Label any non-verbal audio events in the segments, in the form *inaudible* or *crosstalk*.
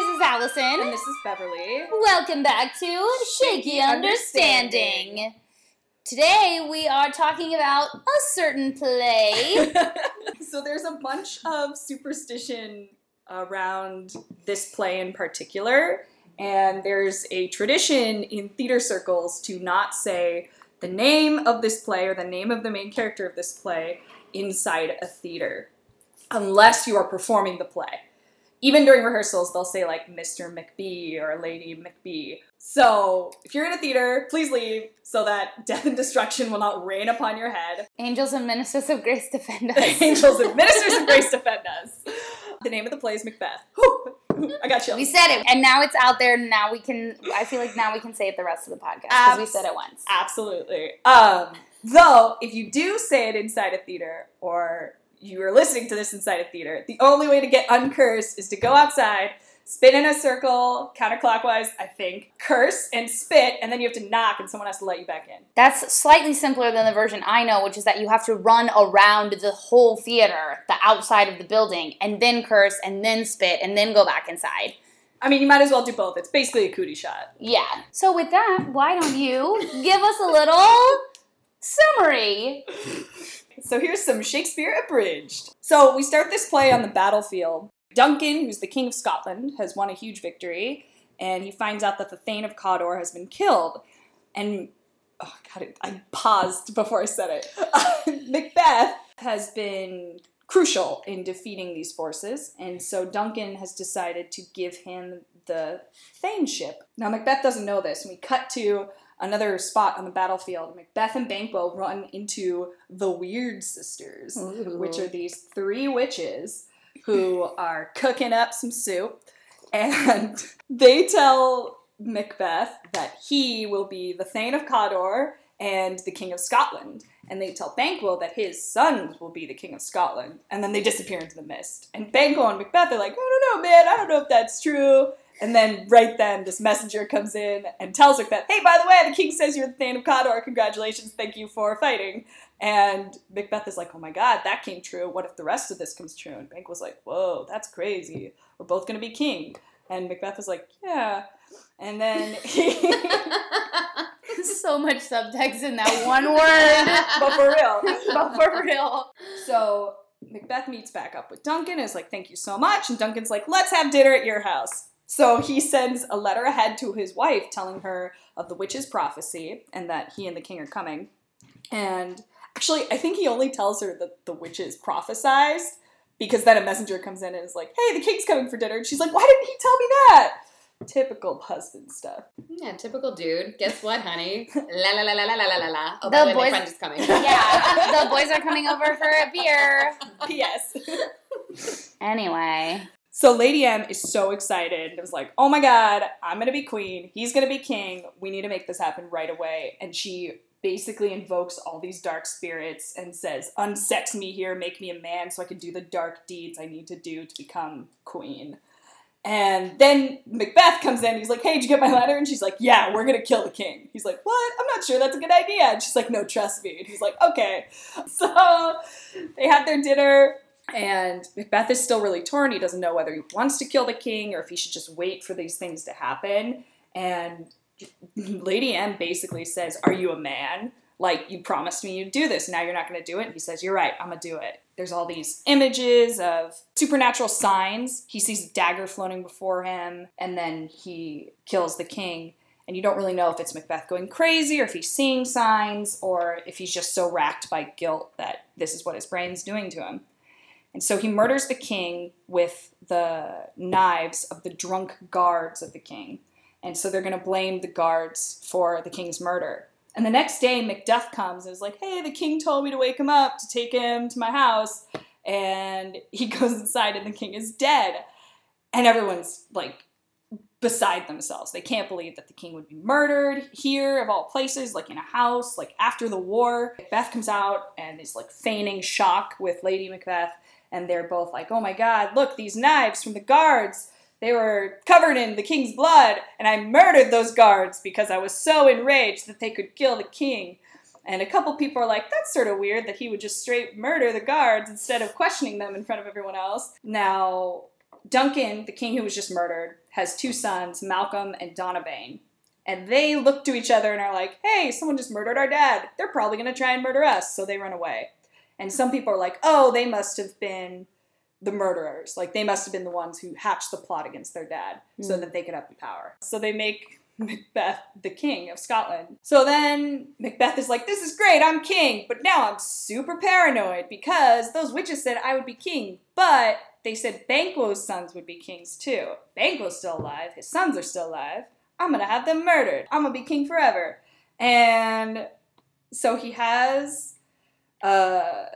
This is Allison. And this is Beverly. Welcome back to Shaky Understanding. Today we are talking about a certain play. *laughs* so there's a bunch of superstition around this play in particular, and there's a tradition in theater circles to not say the name of this play or the name of the main character of this play inside a theater unless you are performing the play. Even during rehearsals, they'll say like Mr. McBee or Lady McBee. So if you're in a theater, please leave so that *laughs* death and destruction will not rain upon your head. Angels and ministers of grace defend *laughs* us. Angels and *laughs* ministers of grace defend us. The name of the play is Macbeth. Whew. I got you. We said it, and now it's out there. Now we can. I feel like now we can say it the rest of the podcast because we said it once. Absolutely. Um, though, if you do say it inside a theater or you are listening to this inside a theater, the only way to get uncursed is to go outside, spin in a circle, counterclockwise, I think, curse and spit, and then you have to knock and someone has to let you back in. That's slightly simpler than the version I know, which is that you have to run around the whole theater, the outside of the building, and then curse, and then spit, and then go back inside. I mean, you might as well do both. It's basically a cootie shot. Yeah. So with that, why don't you give us a little summary? *laughs* So here's some Shakespeare abridged. So we start this play on the battlefield. Duncan, who's the King of Scotland, has won a huge victory, and he finds out that the Thane of Cawdor has been killed. And oh god, I paused before I said it. *laughs* Macbeth has been crucial in defeating these forces, and so Duncan has decided to give him the Thaneship. Now Macbeth doesn't know this, and we cut to another spot on the battlefield. Macbeth and Banquo run into the Weird Sisters, Ooh. which are these three witches who *laughs* are cooking up some soup, and *laughs* they tell Macbeth that he will be the Thane of Cawdor and the King of Scotland. And they tell Banquo that his sons will be the King of Scotland. And then they disappear into the mist. And Banquo and Macbeth are like, I don't know, man, I don't know if that's true. And then right then, this messenger comes in and tells Macbeth, hey, by the way, the king says you're the Thane of Cawdor. Congratulations, thank you for fighting. And Macbeth is like, oh my god, that came true. What if the rest of this comes true? And Banquo's like, whoa, that's crazy. We're both going to be king. And Macbeth is like, yeah. And then he... *laughs* *laughs* so much subtext in that one word. *laughs* but for real. but for real. So Macbeth meets back up with Duncan and is like, thank you so much. And Duncan's like, let's have dinner at your house. So he sends a letter ahead to his wife telling her of the witch's prophecy and that he and the king are coming. And actually, I think he only tells her that the witches prophesized because then a messenger comes in and is like, hey, the king's coming for dinner. And she's like, why didn't he tell me that? Typical husband stuff. Yeah, typical dude. Guess what, honey? La *laughs* la la la la la la la la. Oh, The by the way, boys- my friend is coming. *laughs* Yeah, the boys are coming over for a beer. *laughs* P.S. Anyway, So Lady M is so excited. It was like, oh my god, I'm gonna be queen. He's gonna be king. We need to make this happen right away. And she basically invokes all these dark spirits and says, unsex me here, make me a man so I can do the dark deeds I need to do to become queen. And then Macbeth comes in. He's like, "Hey, did you get my letter?" And she's like, "Yeah, we're gonna kill the king." He's like, "What? I'm not sure that's a good idea." And she's like, "No, trust me." And he's like, "Okay." *laughs* So they have their dinner, and Macbeth is still really torn. He doesn't know whether he wants to kill the king or if he should just wait for these things to happen. And Lady M basically says, Are you a man? Like, you promised me you'd do this, now you're not gonna do it. And he says, You're right, I'm gonna do it. There's all these images of supernatural signs. He sees a dagger floating before him, and then he kills the king. And you don't really know if it's Macbeth going crazy or if he's seeing signs or if he's just so racked by guilt that this is what his brain's doing to him. And so he murders the king with the knives of the drunk guards of the king. And so they're going to blame the guards for the king's murder. And the next day, Macduff comes and is like, hey, the king told me to wake him up to take him to my house. And *laughs* he goes inside, and the king is dead. And everyone's like beside themselves. They can't believe that the king would be murdered here, of all places, like in a house, like after the war. Macbeth comes out and is like feigning shock with Lady Macbeth. And they're both like, oh my god, look, these knives from the guards. They were covered in the king's blood, and I murdered those guards because I was so enraged that they could kill the king. And a couple people are like, that's sort of weird that he would just straight murder the guards instead of questioning them in front of everyone else. Now, Duncan, the king who was just murdered, has two sons, Malcolm and Donalbain. And they look to each other and are like, hey, someone just murdered our dad. They're probably going to try and murder us. So they run away. And some people are like, oh, they must have been the murderers. Like, they must have been the ones who hatched the plot against their dad so Mm. that they could have the power. So they make *laughs* Macbeth the king of Scotland. So then Macbeth is like, this is great, I'm king. But now I'm super paranoid because those witches said I would be king. But they said Banquo's sons would be kings too. Banquo's still alive, his sons are still alive. I'm gonna have them murdered. I'm gonna be king forever. And so he has uh,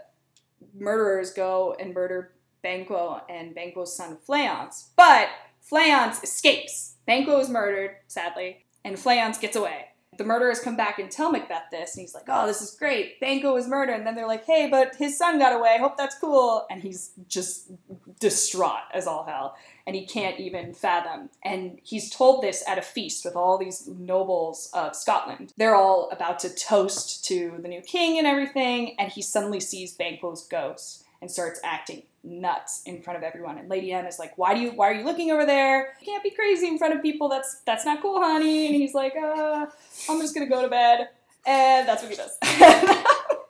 murderers go and murder Banquo and Banquo's son Fleance. But Fleance escapes. Banquo is murdered, sadly, and Fleance gets away. The murderers come back and tell Macbeth this, and he's like, Oh, this is great. Banquo was murdered. And then they're like, Hey, but his son got away. Hope that's cool. And he's just distraught as all hell. And he can't even fathom. And he's told this at a feast with all these nobles of Scotland. They're all about to toast to the new king and everything. And he suddenly sees Banquo's ghost and starts acting nuts in front of everyone. And Lady M is like, "Why do you? Why are you looking over there? You can't be crazy in front of people. That's that's not cool, honey." And he's like, "Uh, I'm just gonna go to bed." And that's what he does.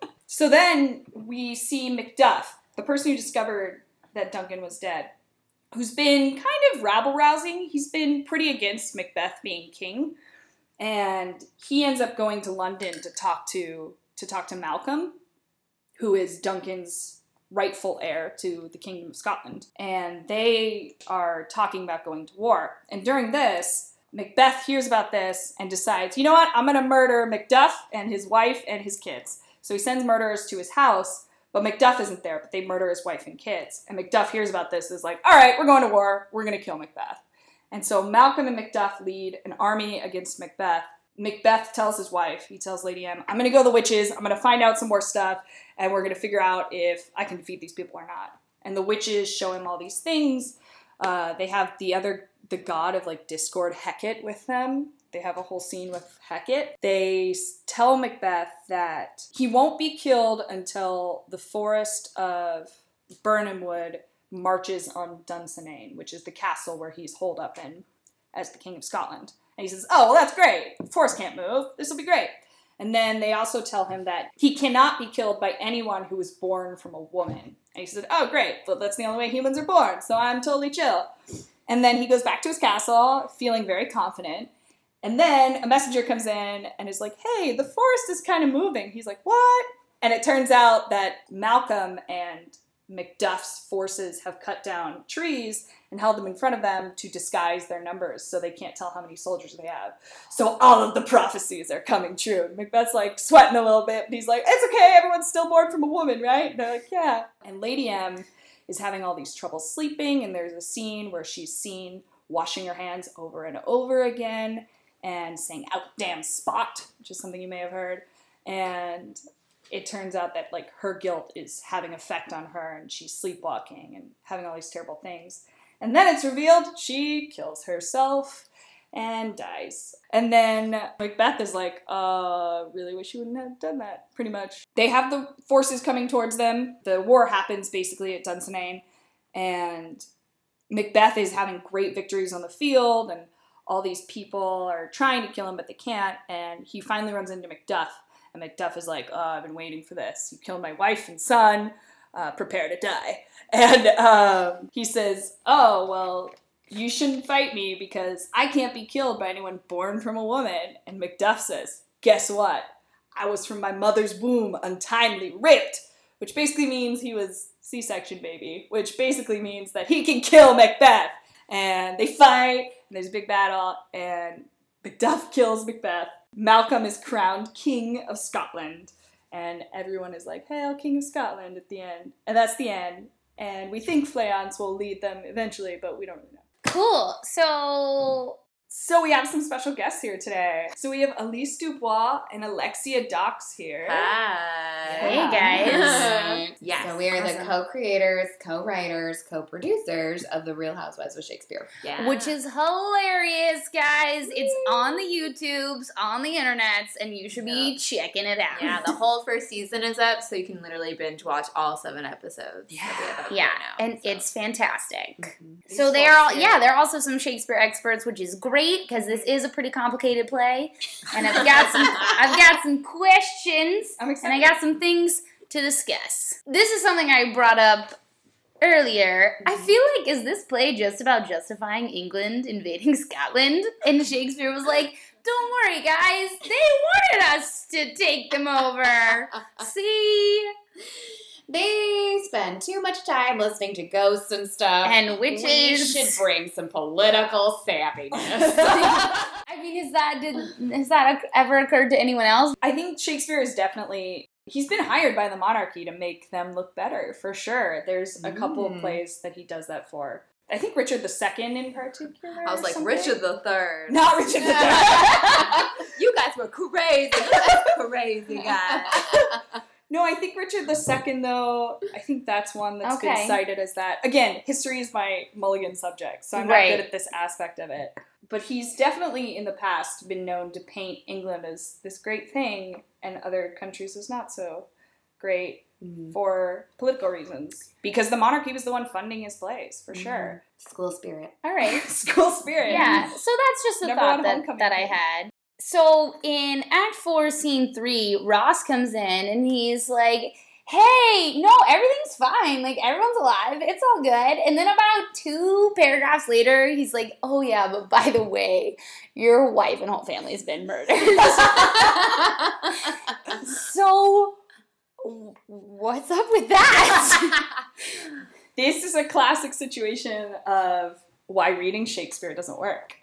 *laughs* so then we see Macduff, the person who discovered that Duncan was dead, who's been kind of rabble rousing. He's been pretty against Macbeth being king, and he ends up going to London to talk to to talk to Malcolm, who is Duncan's rightful heir to the Kingdom of Scotland. And they are talking about going to war. And during this, Macbeth hears about this and decides, you know what, I'm gonna murder Macduff and his wife and his kids. So he sends murderers to his house, but Macduff isn't there, but they murder his wife and kids. And Macduff hears about this, is like, all right, we're going to war, we're gonna kill Macbeth. And so Malcolm and Macduff lead an army against Macbeth. Macbeth tells his wife, he tells Lady M, I'm gonna go to the witches, I'm gonna find out some more stuff, and we're gonna figure out if I can defeat these people or not. And the witches show him all these things. Uh, they have the other, the god of like discord, Hecate, with them. They have a whole scene with Hecate. They tell Macbeth that he won't be killed until the forest of Birnam Wood marches on Dunsinane, which is the castle where he's holed up in as the King of Scotland. And he says, Oh, well, that's great. The forest can't move. This will be great. And then they also tell him that he cannot be killed by anyone who was born from a woman. And he said, Oh, great. Well, that's the only way humans are born, so I'm totally chill. And then he goes back to his castle, feeling very confident. And then a messenger comes in and is like, Hey, the forest is kind of moving. He's like, What? And it turns out that Malcolm and Macduff's forces have cut down trees and held them in front of them to disguise their numbers so they can't tell how many soldiers they have. So all of the prophecies are coming true. Macbeth's like sweating a little bit, but he's like, it's okay, everyone's still born from a woman, right? And they're like, yeah. And Lady M is having all these troubles sleeping, and there's a scene where she's seen washing her hands over and over again and saying out damn spot, which is something you may have heard. And it turns out that like her guilt is having effect on her and she's sleepwalking and having all these terrible things. And then it's revealed she kills herself and dies. And then Macbeth is like, uh, really wish you wouldn't have done that, pretty much. They have the forces coming towards them. The war happens basically at Dunsinane, and Macbeth is having great victories on the field, and all these people are trying to kill him, but they can't. And he finally runs into Macduff, and Macduff is like, oh, I've been waiting for this. You killed my wife and son. Uh, prepare to die. *laughs* And um, he says, Oh, well, you shouldn't fight me because I can't be killed by anyone born from a woman. And Macduff says, Guess what? I was from my mother's womb, untimely ripped, which basically means he was C section baby, which basically means that he can kill Macbeth. And they fight, and there's a big battle, and Macduff *laughs* kills Macbeth. Malcolm is crowned King of Scotland, and everyone is like, Hail, King of Scotland at the end. And that's the end. And we think Fleance will lead them eventually, but we don't really know. Cool. So So we have some special guests here today. So we have Elise Dubois and Alexia Dox here. Hi. Hey, guys. *laughs* Yes. So we are awesome. the co-creators, co-writers, co-producers of the Real Housewives of Shakespeare. Yeah. Which is hilarious, guys. It's on the YouTubes, on the internets, and you should be checking it out. Yeah, the *laughs* whole first season is up, so you can literally binge watch all seven episodes. Yeah, yeah, now, and so. it's fantastic. Mm-hmm. So they are all yeah, they're also some Shakespeare experts, which is great because this is a pretty complicated play, and I've got some I've got some questions, and I got some things to discuss. This is something I brought up earlier. I mm-hmm. feel like is this play just about justifying England invading *laughs* Scotland? And Shakespeare was like, "Don't worry, guys. They wanted us to take them over. *laughs* See." They spend too much time listening to ghosts and stuff. And witches. We should bring some political *laughs* savviness. *laughs* I mean, is that did has that ever occurred to anyone else? I think Shakespeare is definitely he's been hired by the monarchy to make them look better for sure. There's a couple mm. of plays that he does that for. I think Richard II in particular. I was like Richard III. Not Richard *laughs* III. You guys were crazy. crazy guys. No, I think Richard II though. I think that's one that's okay. been cited as that. Again, history is my mulligan subject, so I'm not good at this aspect of it. But he's definitely in the past been known to paint England as this great thing, and other countries as not so great mm-hmm. for political reasons. Because the monarchy was the one funding his plays, for mm-hmm. sure. School spirit. All right. *laughs* School spirit. Yeah. So that's just a Never thought that, that I had. So in Act 4, Scene 3, Ross comes in and he's like, hey, no, everything's fine. Like, everyone's alive. It's all good. And then about two paragraphs later, he's like, oh, yeah, but by the way, your wife and whole family's been murdered. *laughs* so, what's up with that? *laughs* this is a classic situation of why reading Shakespeare doesn't work.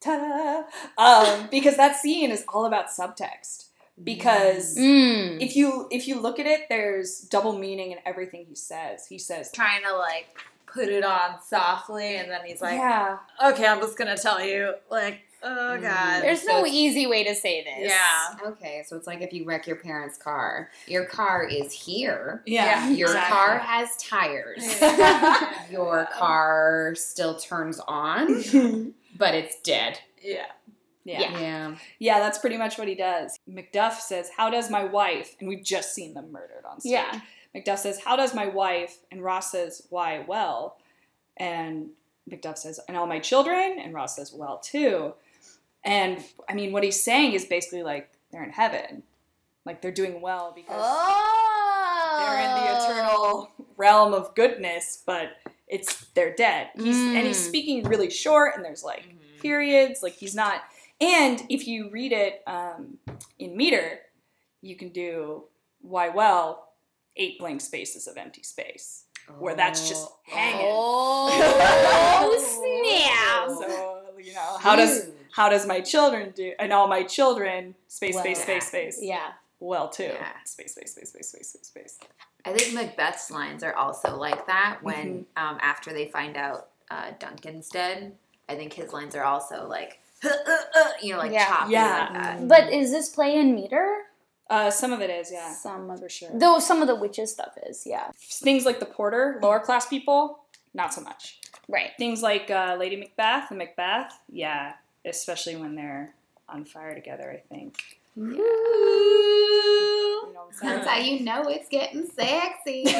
Ta-da! Um, because that scene is all about subtext because mm. if you if you look at it, there's double meaning in everything he says. He says trying to like put it on softly, and then he's like, "Yeah, okay, I'm just gonna tell you." Like, oh mm. god, there's so no easy way to say this. Yeah. Okay, so it's like if you wreck your parents' car, your car is here. Yeah. Your exactly. car has tires. *laughs* your car still turns on, *laughs* but it's dead. Yeah. Yeah. yeah. Yeah. that's pretty much what he does. Macduff says, How does my wife? And we've just seen them murdered on stage. Yeah. Macduff says, How does my wife? And Ross says, Why, well. And Macduff says, And all my children? And Ross says, Well, too. And I mean, what he's saying is basically like they're in heaven. Like they're doing well because oh. they're in the eternal realm of goodness, but it's they're dead. He's mm. and he's mm. speaking really short and there's like mm-hmm. periods. Like he's not and if you read it um, in meter, you can do why well eight blank spaces of empty space where that's just oh. hanging. Oh, *laughs* snap! So you know how does how does my children do? And all my children space well, space space space. Yeah. Well, too. Yeah. Space space space space space space space. I think Macbeth's lines are also like that when mm-hmm. um, after they find out uh, Duncan's dead. I think his lines are also like *laughs* you know, like yeah. choppy yeah. like that. But is this play in meter? Uh, some of it is, yeah. Some for sure. Though some of the witches stuff is, yeah. Things like the porter, lower class people, not so much. Right. Things like uh, Lady Macbeth and Macbeth, yeah, especially when they're on fire together. I think. Yeah. That's how you know it's getting sexy. *laughs*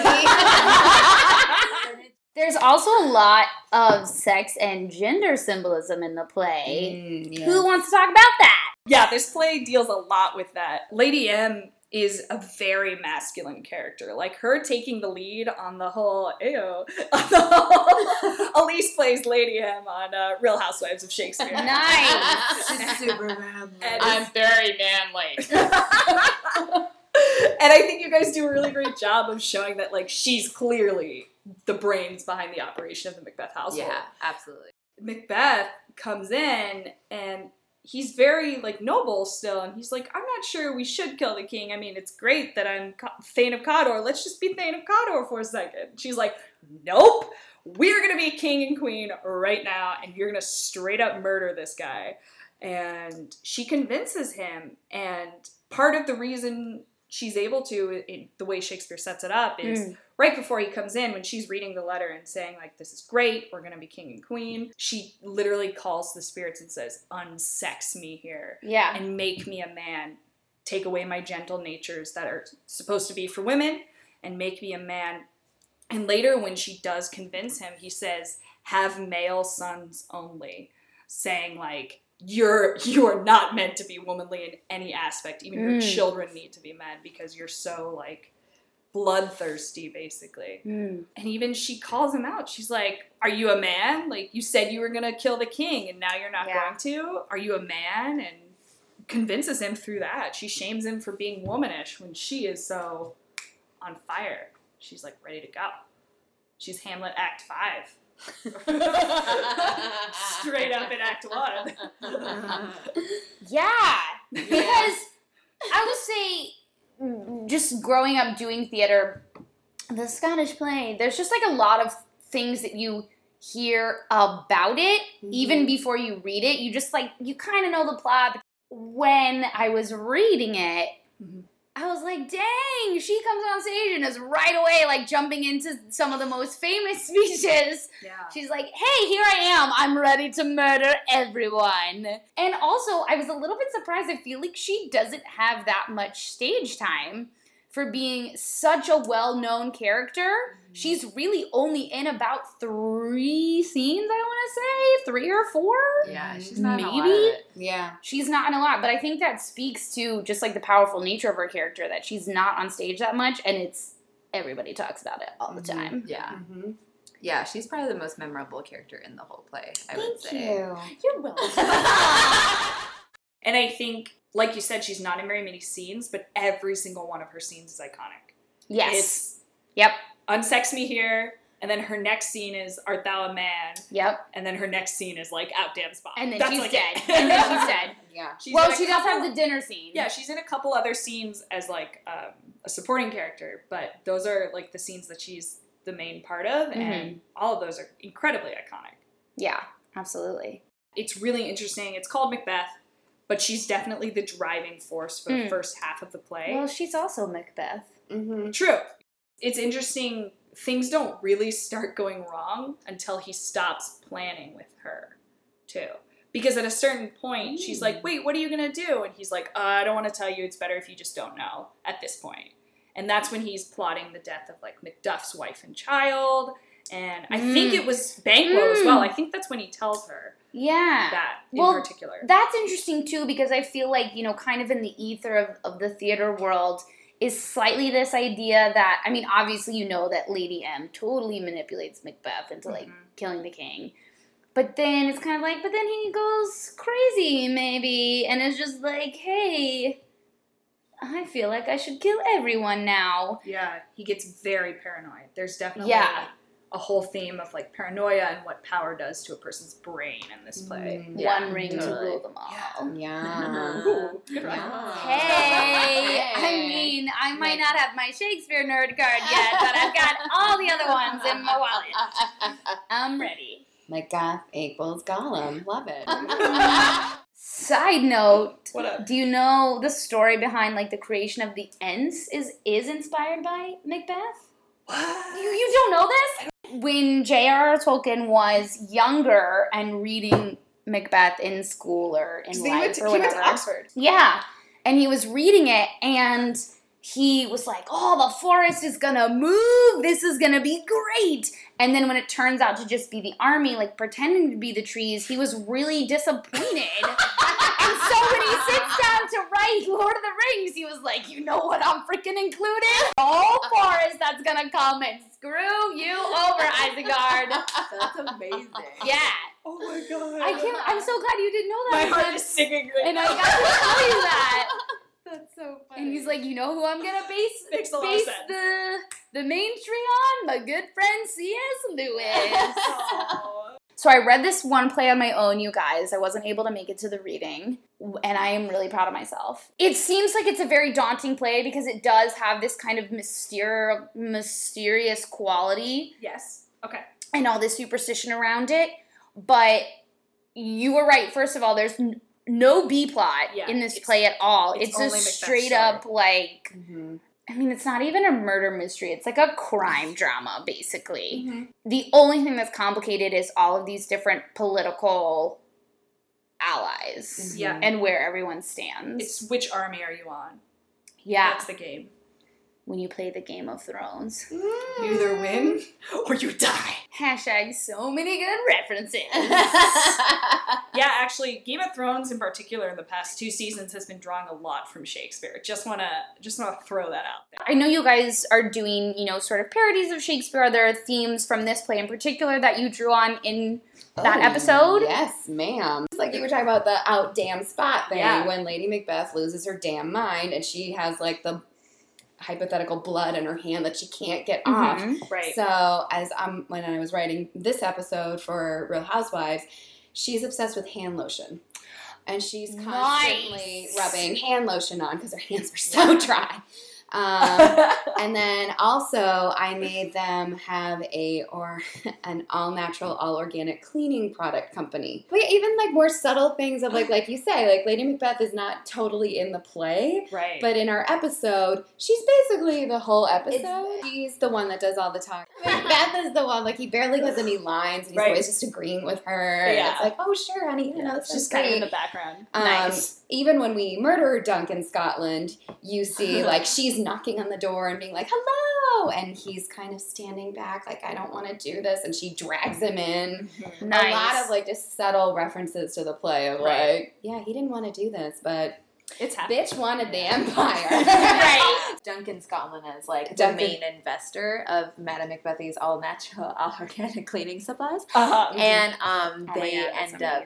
There's also a lot of sex and gender symbolism in the play. Mm, Who wants to talk about that? Yeah, this play deals a lot with that. Lady M is a very masculine character. Like her taking the lead on the whole ayo. *laughs* Elise plays Lady M on uh, Real Housewives of Shakespeare. Nice. She's *laughs* super manly. I'm very manly. *laughs* and I think you guys do a really great job of showing that like she's clearly the brains behind the operation of the Macbeth household. Yeah, absolutely. Macbeth comes in and he's very like noble still and he's like i'm not sure we should kill the king. I mean it's great that i'm thane of cawdor let's just be thane of cawdor for a second. She's like nope. We're gonna be king and queen right now and you're gonna straight up murder this guy. And she convinces him and part of the reason she's able to, in, the way Shakespeare sets it up, is Mm. right before he comes in, when she's reading the letter and saying, like, this is great, we're gonna be king and queen, she literally calls the spirits and says, unsex me here Yeah. and make me a man. Take away my gentle natures that are supposed to be for women and make me a man. And later, when she does convince him, he says, Have male sons only, saying, like, you're you're not meant to be womanly in any aspect. Even your Mm. children need to be men because you're so like bloodthirsty, basically. Mm. And even she calls him out. She's like, Are you a man? Like, you said you were going to kill the king, and now you're not Yeah. going to? Are you a man? And convinces him through that. She shames him for being womanish when she is so on fire. She's like ready to go. She's Hamlet Act 5. *laughs* Straight up in Act 1. *laughs* Yeah, because I would say, just growing up doing theater, the Scottish play, there's just like a lot of things that you hear about it even before you read it. You just like, you kind of know the plot. When I was reading it, Mhm. I was like, dang, she comes on stage and is right away like jumping into some of the most famous *laughs* speeches. Yeah. She's like, hey, here I am. I'm ready to murder everyone. And also, I was a little bit surprised. I feel like she doesn't have that much stage time for being such a well known character. Mm-hmm. She's really only in about three scenes, I want to say, three or four. Yeah, she's not in a lot Maybe? Yeah. She's not in a lot, but I think that speaks to just like the powerful nature of her character that she's not on stage that much and it's everybody talks about it all the Mhm. time. Yeah, Mm-hmm. yeah, she's probably the most memorable character in the whole play. I would Thank say. you. You're welcome. *laughs* And I think, like you said, she's not in very many scenes, but every single one of her scenes is iconic. yes. It's Yep. unsex me here, and then her next scene is art thou a man, Yep. and then her next scene is like out damn spot. And then That's she's like dead. and then she's *laughs* dead. Yeah. She's well, in a she does have the dinner scene. Yeah, she's in a couple other scenes as like um, a supporting character, but those are like the scenes that she's the main part of, Mm-hmm. and all of those are incredibly iconic. Yeah, absolutely. It's really interesting. It's called Macbeth, but she's definitely the driving force for the Mm. first half of the play. Well, she's also Macbeth. Mm-hmm. True. It's interesting. Things don't really start going wrong until he stops planning with her, too. Because at a certain point, she's like, wait, what are you going to do? And he's like, uh, I don't want to tell you. It's better if you just don't know at this point. And that's when he's plotting the death of, like, Macduff's wife and child. And I think Mm. it was Banquo as well. Mm. I think that's when he tells her Yeah. that in Well, particular. That's interesting too because I feel like, you know, kind of in the ether of, of the theater world is slightly this idea that, I mean, obviously you know that Lady M totally manipulates Macbeth into like Mhm. killing the king. But then it's kind of like, but then he goes crazy maybe and is just like, hey, I feel like I should kill everyone now. Yeah, he gets very paranoid. There's definitely Yeah. A whole theme of like paranoia and what power does to a person's brain in this play. Mm, Yeah, One ring to rule them all. Yeah. Ooh, Yeah. rhyme. Hey, *laughs* I mean, I might Like- not have my Shakespeare nerd card yet, but I've got all the other ones in my wallet. *laughs* I'm ready. Macbeth equals Gollum. Love it. *laughs* Side note, What up? do you know the story behind like the creation of the Ents is is inspired by Macbeth? You, you don't know this? When J.R.R. Tolkien was younger and reading Macbeth in school or in life went to, or he went whatever. to Oxford. Yeah. And he was reading it and he was like, Oh, the forest is gonna move. This is gonna be great. And then when it turns out to just be the army, like pretending to be the trees, he was really disappointed. *laughs* and so when he sits down to write Lord of the Rings, he was like, You know what I'm freaking including? *laughs* The whole forest that's gonna come and screw you over, Isengard. That's amazing. Yeah. Oh my god. I can't I'm so glad you didn't know that. My heart Ethan. is singing right and I got to tell you that. That's so funny. And he's like, you know who I'm gonna *laughs* base Makes a lot of base the the main tree on? My good friend C.S. Lewis. *laughs* So I read this one play on my own, you guys. I wasn't able to make it to the reading, and I am really proud of myself. It seems like it's a very daunting play because it does have this kind of myster- mysterious quality yes. Okay. and all this superstition around it. But you were right. First of all, there's no B plot Yeah, in this play at all. it's It's, a straight up like Mm-hmm. I mean, it's not even a murder mystery. It's like a crime *sighs* drama, basically. Mm-hmm. The only thing that's complicated is all of these different political allies Yeah. and where everyone stands. It's which army are you on? yeah, That's the game. when you play the Game of Thrones. You either win *gasps* or you die. Hashtag so many good references. *laughs* Yeah, actually, Game of Thrones in particular in the past two seasons has been drawing a lot from Shakespeare. Just wanna just wanna throw that out there. I know you guys are doing, you know, sort of parodies of Shakespeare. Are there themes from this play in particular that you drew on in that Oh, episode? Yes, ma'am. It's like you were talking about the out damn spot thing Yeah. when Lady Macbeth loses her damn mind and she has like the hypothetical blood in her hand that she can't get off. Mhm. Right. So as I'm when I was writing this episode for Real Housewives, she's obsessed with hand lotion. And she's constantly Nice. rubbing hand lotion on because her hands are so *laughs* dry. Um, *laughs* and then also I made them have a or *laughs* an all natural, all organic cleaning product company. But even like more subtle things of like *gasps* like you say, like Lady Macbeth is not totally in the play. right. But in our episode, she's basically the whole episode. she's the one that does all the talk. *laughs* Macbeth is the one, like, he barely has any lines, and he's Right. always just agreeing with her. Yeah. it's like, oh, sure, honey, you know, it's it's just just kind of in the background. Um, Nice. Even when we murder Duncan Scotland, you see, *laughs* like, she's knocking on the door and being like, hello! And he's kind of standing back, like, I don't want to do this. And she drags him in. Nice. A lot of, like, just subtle references to the play of, Right. like, yeah, he didn't want to do this, but It's happening. bitch wanted the empire. Right. Duncan Scotland is like the main investor of Madame Macbeth's all natural, all organic cleaning supplies, Uh-huh. and um, Oh they God, that's end up.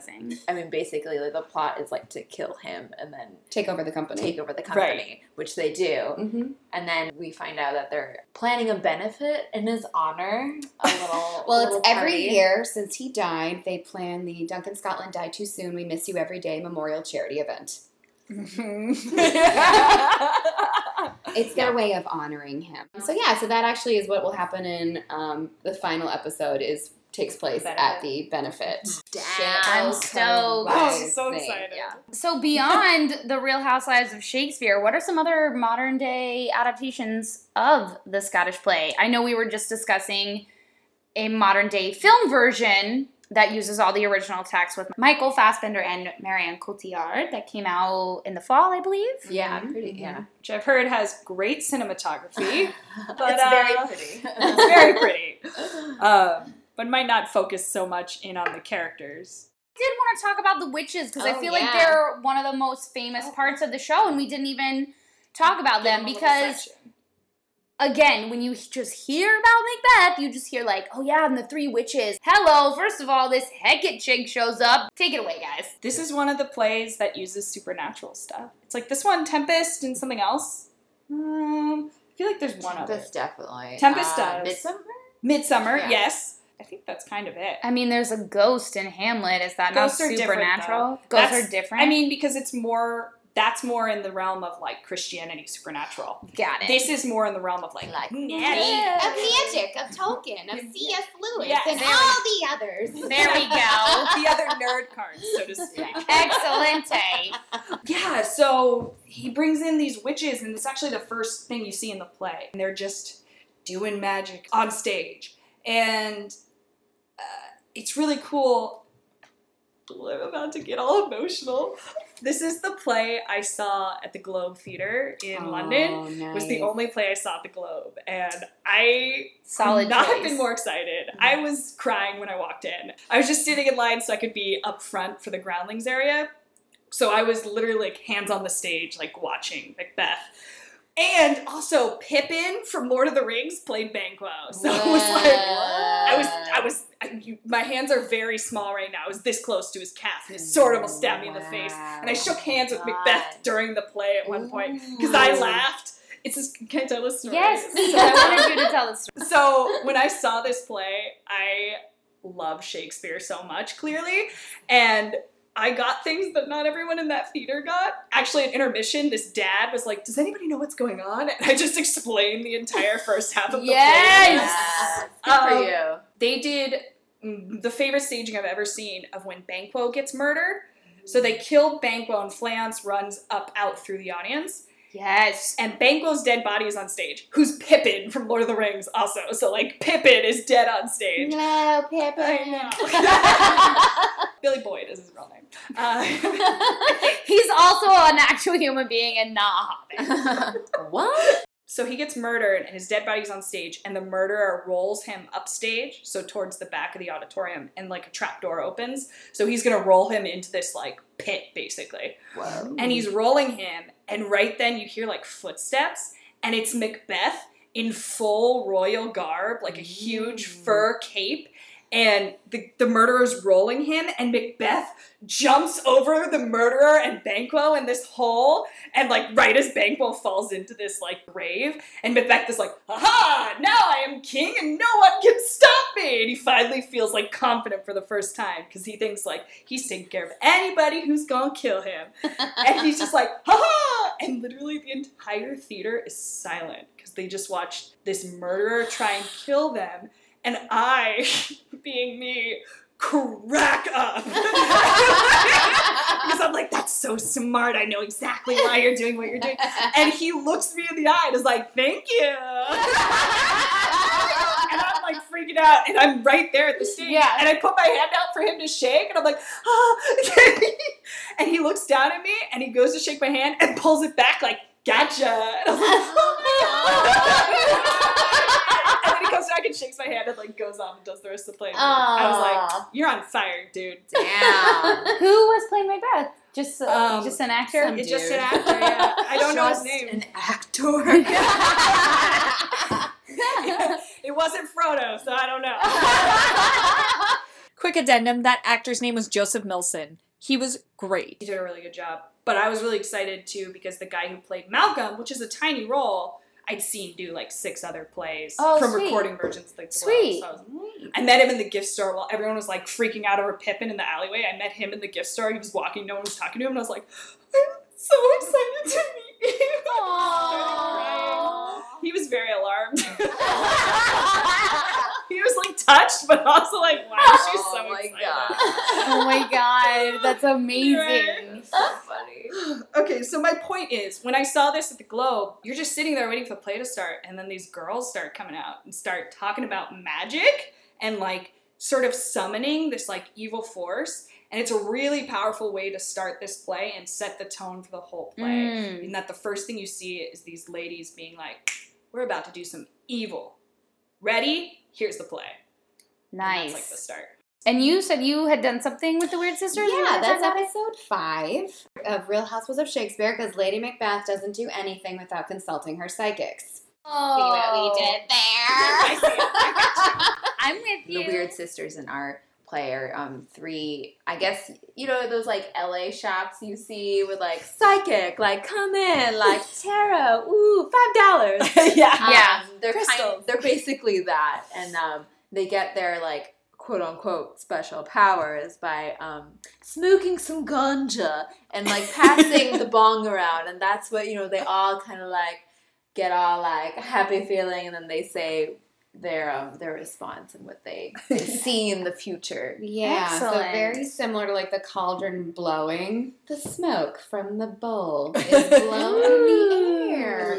I mean, basically, like the plot is like to kill him and then Take over the company. take over the company, which they do. hmm And then we find out that they're planning a benefit in his honor. A *laughs* little. Well, little it's every year since he died, they plan the Duncan Scotland Died Too Soon, We Miss You Every Day memorial charity event. *laughs* It's their way of honoring him. So yeah, so that actually is what will happen in um, the final episode. Is takes place Benefit. at the benefit. Damn. I'm stoked. Oh, so excited. Yeah. So beyond *laughs* the Real Housewives of Shakespeare, what are some other modern day adaptations of the Scottish play? I know we were just discussing a modern day film version that uses all the original text with Michael Fassbender and Marion Cotillard that came out in the fall, I believe. Yeah, Mhm. pretty. Yeah, Which I've heard has great cinematography. *laughs* But, it's very uh, pretty. *laughs* it's very *laughs* pretty. Um, but might not focus so much in on the characters. I did want to talk about the witches because I Oh, feel like they're one of the most famous parts of the show, and we didn't even talk about them Give them because section. Again, when you just hear about Macbeth, you just hear like, oh yeah, and the three witches. Hello, first of all, this Hecate chick shows up. Take it away, guys. this is one of the plays that uses supernatural stuff. It's like this one, Tempest, and something else. Um, I feel like there's one other. Tempest definitely. Tempest uh, does. Midsummer. Midsummer, Yeah. yes. I think that's kind of it. I mean, there's a ghost in Hamlet. Is that Ghosts not are different, supernatural? though. Ghosts That's- are different. I mean, because it's more. That's more in the realm of like Christianity, supernatural. got it. This is more in the realm of like, Like magic. Of magic, of Tolkien, of C.S. Lewis, Yes, and there all the others. there we go. *laughs* the other nerd cards, so to speak. Excelente. *laughs* Yeah, so he brings in these witches, and it's actually the first thing you see in the play. And they're just doing magic on stage. And uh, it's really cool. I'm about to get all emotional. This is the play I saw at the Globe Theatre in oh, London. Oh, It was the only play I saw at the Globe, and I Solid could not have been more excited. Mm-hmm. I was crying when I walked in. I was just sitting in line so I could be up front for the groundlings area. So I was literally like hands on the stage, like watching Macbeth. And also Pippin from Lord of the Rings played Banquo. So it was like I was I was I, you, my hands are very small right now. I was this close to his calf, and his sword almost stabbed me in the face. And I shook hands with Macbeth during the play at one point because I laughed. It's just, can I tell this story? Yes, please. *laughs* I wanted you to tell the story. So when I saw this play, I love Shakespeare so much, clearly, and I got things that not everyone in that theater got. Actually, at intermission, this dad was like, "Does anybody know what's going on?" And I just explained the entire first half of the Yes! Yes. Good for Um, you. They did mm, the favorite staging I've ever seen of when Banquo gets murdered. So they kill Banquo and Fleance runs up out through the audience. Yes. And Banquo's dead body is on stage. Who's Pippin from Lord of the Rings also. So like Pippin is dead on stage. No, Pippin. I know. *laughs* *laughs* Billy Boyd is his real name. Uh, *laughs* He's also an actual human being and not a hobbit. what? So he gets murdered and his dead body's on stage and the murderer rolls him upstage, so towards the back of the auditorium, and like a trap door opens. So he's gonna roll him into this like pit basically. Whoa. and he's rolling him and right then you hear like footsteps and it's macbeth in full royal garb like a huge mm. fur cape and the, the murderer's rolling him and macbeth jumps over the murderer and banquo in this hole and like right as banquo falls into this like grave and macbeth is like aha now i am king and no one can stop me and he finally feels like confident for the first time because he thinks like he's taking care of anybody who's gonna kill him *laughs* and he's just like, ha ha! And literally the entire theater is silent because they just watched this murderer try and kill them. And I, *laughs* being me, crack up. *laughs* because I'm like, that's so smart. I know exactly why you're doing what you're doing. And he looks me in the eye and is like, thank you. and I'm like freaking out, and I'm right there at the stage. Yeah. And I put my hand out for him to shake, and I'm like, ah. *laughs* and he looks down at me, and he goes to shake my hand and pulls it back, like, gotcha. And I was like, oh my god. and then he comes back and shakes my hand and like goes off and does the rest of the play. I was like, you're on fire, dude. *laughs* Damn. Who was playing my Macbeth? Just uh, Um, just an actor. some It's just an actor, yeah. I don't know his name. An actor. *laughs* *laughs* it wasn't Frodo, so I don't know. Quick addendum that actor's name was Joseph Millson. He was great. He did a really good job. But I was really excited too because the guy who played Malcolm, which is a tiny role, I'd seen do like six other plays Oh, from sweet. recording versions of the Sweet. So I, was, I met him in the gift store while everyone was like freaking out over Pippin in the alleyway. I met him in the gift store. He was walking, no one was talking to him, and I was like, I'm so excited to meet you. *laughs* Started crying. He was very alarmed. *laughs* he was like touched, but also like, wow, is she so Oh my excited? God. oh my god, that's amazing. *laughs* so funny. Okay, so my point is, when I saw this at the Globe, you're just sitting there waiting for the play to start, and then these girls start coming out and start talking about magic and like sort of summoning this like evil force. And it's a really powerful way to start this play and set the tone for the whole play. Mm. In that the first thing you see is these ladies being like, we're about to do some evil. Ready? Here's the play. And Nice. that's like the start. And you said you had done something with the Weird Sisters? Yeah, that's episode five of Real Housewives of Shakespeare because Lady Macbeth doesn't do anything without consulting her psychics. Oh. See what we did there? *laughs* *laughs* I'm with you. The. Weird Sisters in our player um, three, I guess, you know, those like LA shops you see with like psychic, like come in, like *laughs* tarot, ooh, five dollars. yeah. Yeah. Um, they're kind Crystals. they're basically that, and um, they get their like quote unquote special powers by um, smoking some ganja and like passing the *laughs* bong around, and that's what you know. They all kind of like get all like happy feeling, and then they say their um, their response and what they, they *laughs* see in the future. Yeah, so very similar to like the cauldron blowing. The smoke from the bowl *laughs* is blown in the air.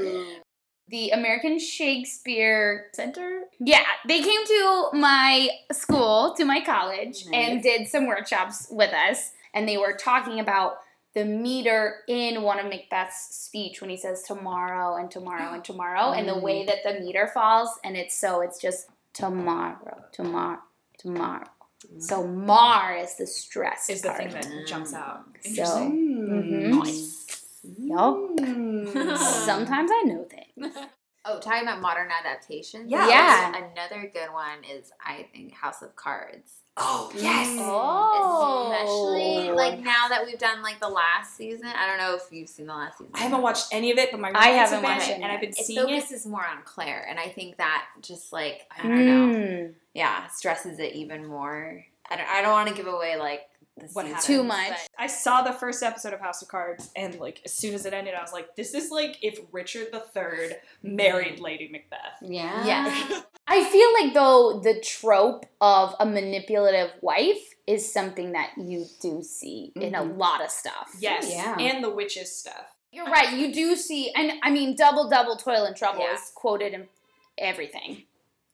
the American Shakespeare Center. Yeah, they came to my school, to my college, and did some workshops with us. And they were talking about the meter in one of Macbeth's speech when he says tomorrow and tomorrow and *gasps* tomorrow, and the way that the meter falls. And it's so, it's just tomorrow, tomorrow, tomorrow. So Mar is the stress Is the part. thing that jumps out. So, Mm. mhm. Yup. Mm. *laughs* Sometimes I know things. *laughs* Oh, talking about modern adaptations. Yeah. Yeah. Another good one is I think House of Cards. Oh, yes. Oh. Especially like now that we've done like the last season. I don't know if you've seen the last season. I haven't watched any of it, but my I haven't have been, watched it and I've been It seeing it. focuses more on Claire, and I think that just like I don't know, Mm. yeah, stresses it even more. I don't, I don't want to give away like the What season, happens. Too much. I saw the first episode of House of Cards, and like as soon as it ended, I was like, "This is like if Richard III married Lady Macbeth." Yeah. Yeah. *laughs* I feel like though the trope of a manipulative wife is something that you do see in a Mhm. lot of stuff. Yes, Yeah. and the witches stuff. You're right. You do see, and I mean, double double toil and trouble Yeah. is quoted in everything.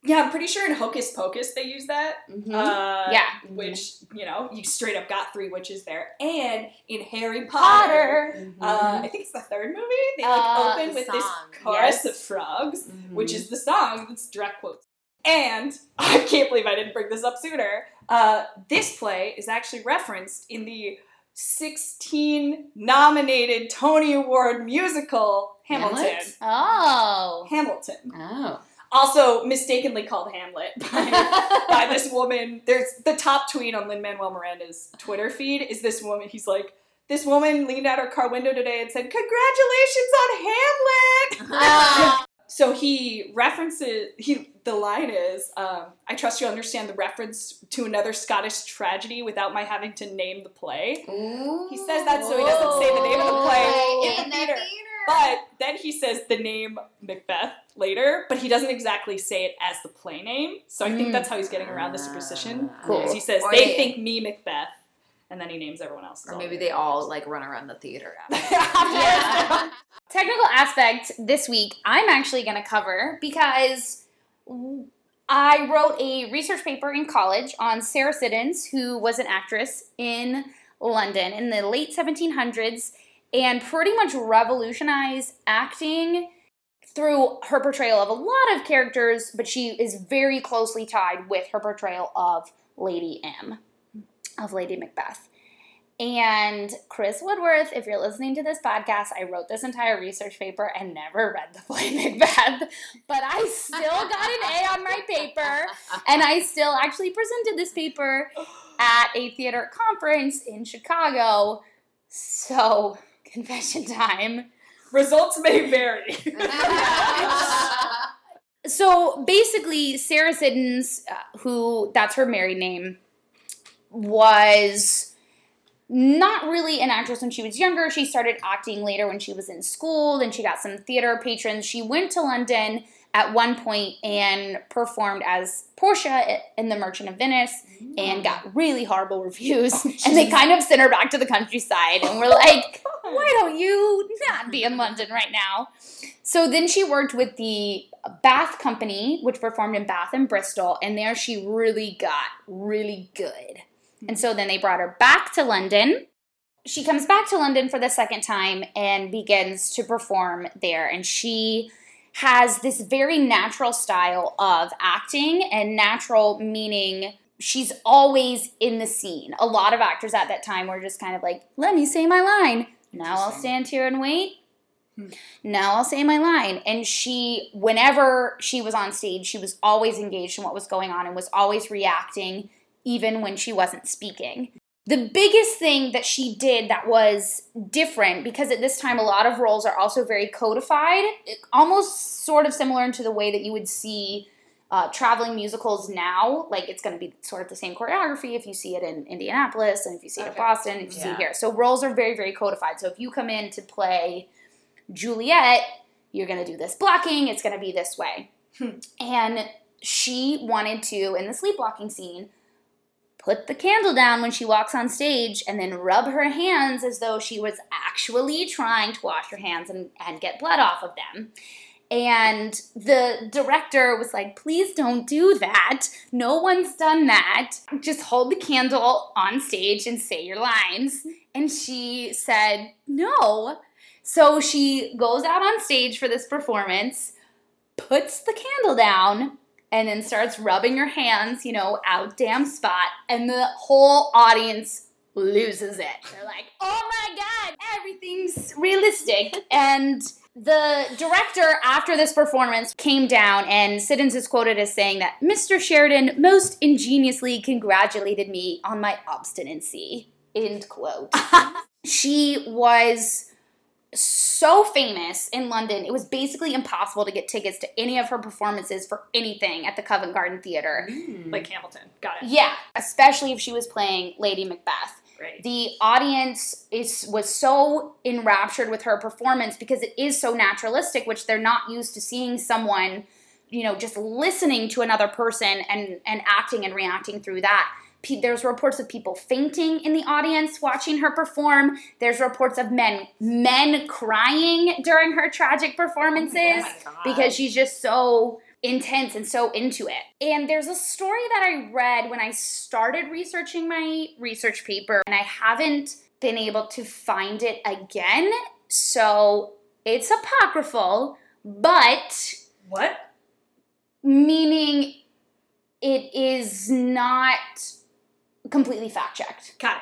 Yeah, I'm pretty sure in Hocus Pocus they use that. Mhm. Uh, Yeah. Which, you know, you straight up got three witches there. And in Harry Potter, Potter. uh, I think it's the third movie, they like Uh, open the with this chorus yes. of frogs, Mhm. which is the song that's direct quotes. And *laughs* I can't believe I didn't bring this up sooner. Uh, this play is actually referenced in the 16 nominated Tony Award musical Hamilton. Hamlet? Oh. Hamilton. Oh. Also mistakenly called Hamlet by, *laughs* by this woman. There's the top tweet on Lin Manuel Miranda's Twitter feed is this woman. He's like, this woman leaned out her car window today and said, "Congratulations on Hamlet." Uh, *laughs* So he references he the line is, um, "I trust you understand the reference to another Scottish tragedy without my having to name the play." He says that so he doesn't say the name of the play in the theater. But then he says the name Macbeth later, but he doesn't exactly say it as the play name. So I think Mm. that's how he's getting around the superstition. Cool. Because He says Or they they- think me Macbeth, and then he names everyone else. Or maybe they all like run around the theater. *laughs* Yeah. *laughs* Technical aspect this week, I'm actually going to cover because I wrote a research paper in college on Sarah Siddons, who was an actress in London in the late 1700s and pretty much revolutionized acting through her portrayal of a lot of characters, but she is very closely tied with her portrayal of Lady M, of Lady Macbeth. And Chris Woodworth, if you're listening to this podcast, I wrote this entire research paper and never read the play *laughs* Macbeth, but I still got an A on my paper, and I still actually presented this paper at a theater conference in Chicago. So, confession time. Results may vary. *laughs* So basically, Sarah Siddons, uh, who that's her married name, was not really an actress when she was younger. She started acting later when she was in school. Then she got some theater patrons. She went to London at one point and performed as Portia in The Merchant of Venice and got really horrible reviews. and they kind of sent her back to the countryside and were like, *laughs* why don't you not be in London right now? So then she worked with the Bath Company, which performed in Bath and Bristol, and there she really got really good. And so then they brought her back to London. She comes back to London for the second time and begins to perform there. And she has this very natural style of acting, and natural meaning she's always in the scene. A lot of actors at that time were just kind of like, let me say my line. Now I'll stand here and wait. Hmm. Now I'll say my line. And she, whenever she was on stage, she was always engaged in what was going on and was always reacting, even when she wasn't speaking. The biggest thing that she did that was different, because at this time a lot of roles are also very codified, almost sort of similar to the way that you would see uh, traveling musicals now. Like it's going to be sort of the same choreography if you see it in Indianapolis and if you see it in Okay. Boston, if you see it here. So roles are very, very codified. So if you come in to play Juliet, you're going to do this blocking, it's going to be this way. Hmm. And she wanted to, in the sleepwalking scene, put the candle down when she walks on stage and then rub her hands as though she was actually trying to wash her hands and, and get blood off of them. And the director was like, please don't do that. No one's done that. Just hold the candle on stage and say your lines. And she said, no. So she goes out on stage for this performance, puts the candle down, and then starts rubbing her hands, you know, out damn spot, and the whole audience loses it. They're like, oh my god, everything's realistic. *laughs* and the director, after this performance, came down, and Siddons is quoted as saying that Mr. Sheridan most ingeniously congratulated me on my obstinacy. End quote. *laughs* she was so famous in London, it was basically impossible to get tickets to any of her performances for anything at the Covent Garden Theater. Mm. like Hamilton. Got it. Yeah, especially if she was playing Lady Macbeth. Great. The audience is was so enraptured with her performance because it is so naturalistic, which they're not used to seeing someone you know, just listening to another person and and acting and reacting through that. There's reports of people fainting in the audience watching her perform. There's reports of men men crying during her tragic performances oh because she's just so intense and so into it. And there's a story that I read when I started researching my research paper, and I haven't been able to find it again. So it's apocryphal, but What? meaning it is not completely fact checked Got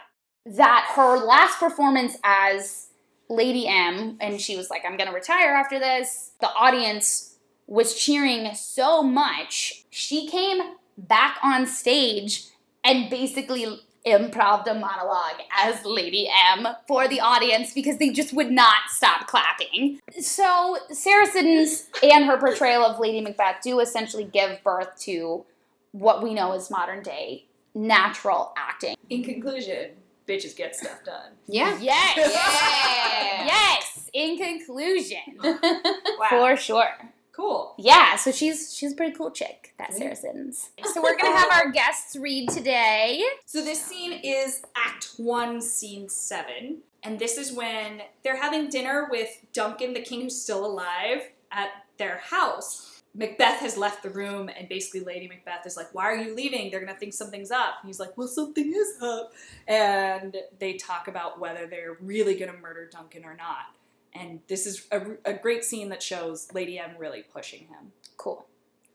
it. that her last performance as Lady M, and she was like, I'm gonna retire after this, the audience was cheering so much, she came back on stage and basically improv a monologue as Lady M for the audience because they just would not stop clapping. So Sarah Siddons and her portrayal of Lady Macbeth do essentially give birth to what we know as modern day natural acting. In conclusion, bitches get stuff done. Yeah. Yes. Yeah. *laughs* Yes. In conclusion, *laughs* Wow. for sure. Cool. Yeah. So she's she's a pretty cool chick. That Sarah Siddons. So we're gonna have our *laughs* guests read today. So this scene is Act One, Scene Seven, and this is when they're having dinner with Duncan, the king who's still alive, at their house. Macbeth has left the room, and basically Lady Macbeth is like, "Why are you leaving? They're gonna think something's up." And he's like, "Well, something is up," and they talk about whether they're really gonna murder Duncan or not. And this is a, a great scene that shows Lady M really pushing him. Cool.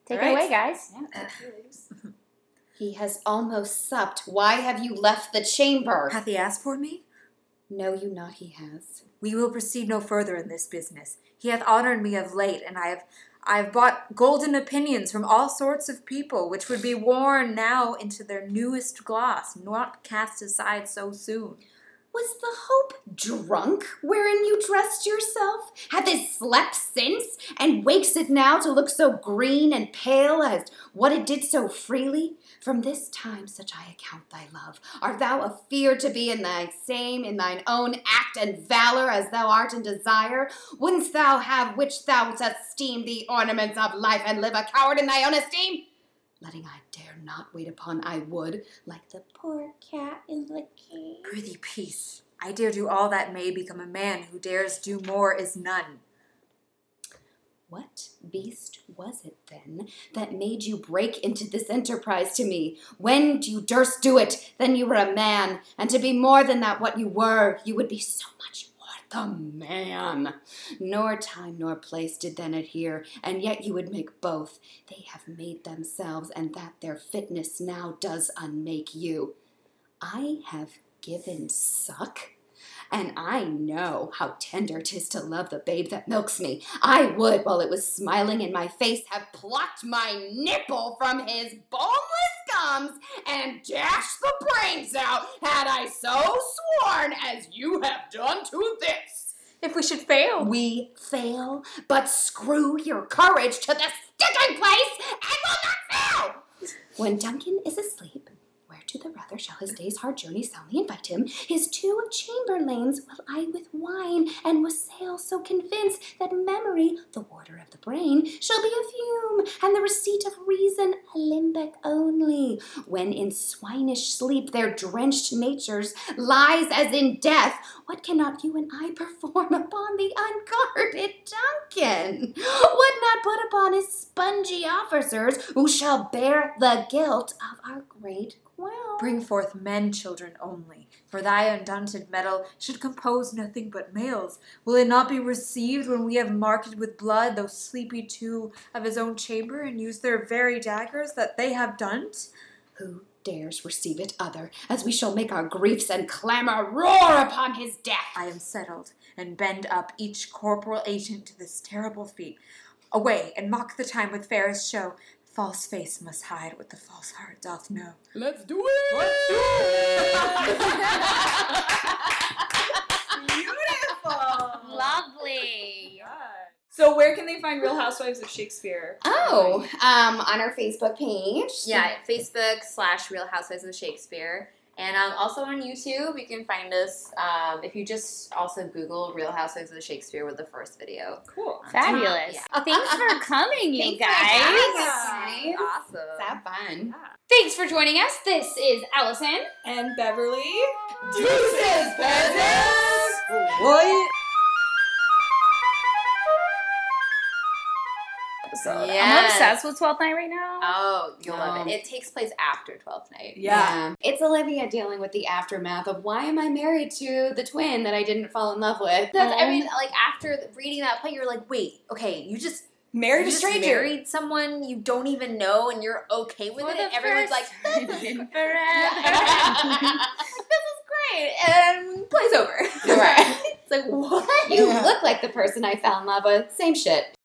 Take All right. it away, guys. Yeah, *laughs* thank you, ladies. He has almost supped. Why have you left the chamber? Hath he asked for me? Know you not he has. We will proceed no further in this business. He hath honored me of late, and I have I have bought golden opinions from all sorts of people, which would be worn now into their newest gloss, not cast aside so soon. Was the hope drunk wherein you dressed yourself? Hath it slept since, and wakes it now to look so green and pale as what it did so freely? From this time such I account thy love. Art thou afeard to be in thy same, in thine own act and valor as thou art in desire? Wouldst thou have which thou esteem the ornaments of life, and live a coward in thy own esteem? Letting I dare not wait upon I would, like the poor cat in the cage. Prithee, peace. I dare do all that may become a man who dares do more is none. What beast was it then that made you break into this enterprise to me? When do you durst do it, then you were a man, and to be more than that what you were, you would be so much more the man. Nor time nor place did then adhere, and yet you would make both. They have made themselves, and that their fitness now does unmake you. I have given suck. And I know how tender 'tis to love the babe that milks me. I would, while it was smiling in my face, have plucked my nipple from his boneless gums and dashed the brains out, had I so sworn as you have done to this. If we should fail, We fail, but screw your courage to the sticking place and we'll not fail. When Duncan is asleep, to the rather shall his day's hard journey soundly invite him, his two chamberlains will I with wine and wassail so convince that memory, the warder of the brain, shall be a fume, and the receipt of reason a limbeck only. When in swinish sleep their drenched natures lies as in death, what cannot you and I perform upon the unguarded Duncan? Would not put upon his spongy officers, who shall bear the guilt of our great quell. bring forth men children only. For thy undaunted metal should compose nothing but males. Will it not be received when we have marked with blood those sleepy two of his own chamber, and use their very daggers that they have done? Who dares receive it other, as we shall make our griefs and clamor roar upon his death? I am settled, and bend up each corporal agent to this terrible feat. Away, and mock the time with fairest show. False face must hide what the false heart doth know. Let's do it! Beautiful! Lovely. So where can they find Real Housewives of Shakespeare? Oh, um, on our Facebook page. Yeah, Facebook slash Real Housewives of Shakespeare. And um, also on YouTube, you can find us um, if you just also Google Real Housewives of Shakespeare with the first video. Cool. Fabulous. Yeah. Thanks for *laughs* coming, you Thanks for guys. us, guys. Awesome. Have fun. Thanks for joining us. This is Allison. And Beverlee. Deuces, peasants! What? Episode. I'm obsessed with 12th Night right now. Oh, you'll love Um, it. It takes place after 12th night. Yeah. It's Olivia dealing with the aftermath of why am I married to the twin that I didn't fall in love with? That's, I mean, like after reading that play, you're like, wait, okay, you just Married you a just stranger. married someone you don't even know, and you're okay with For it. the And everyone's like, first this is time *laughs* forever. *laughs* *laughs* this is great, and plays over. Right. it's like what? you look like the person I fell in love with. Same shit.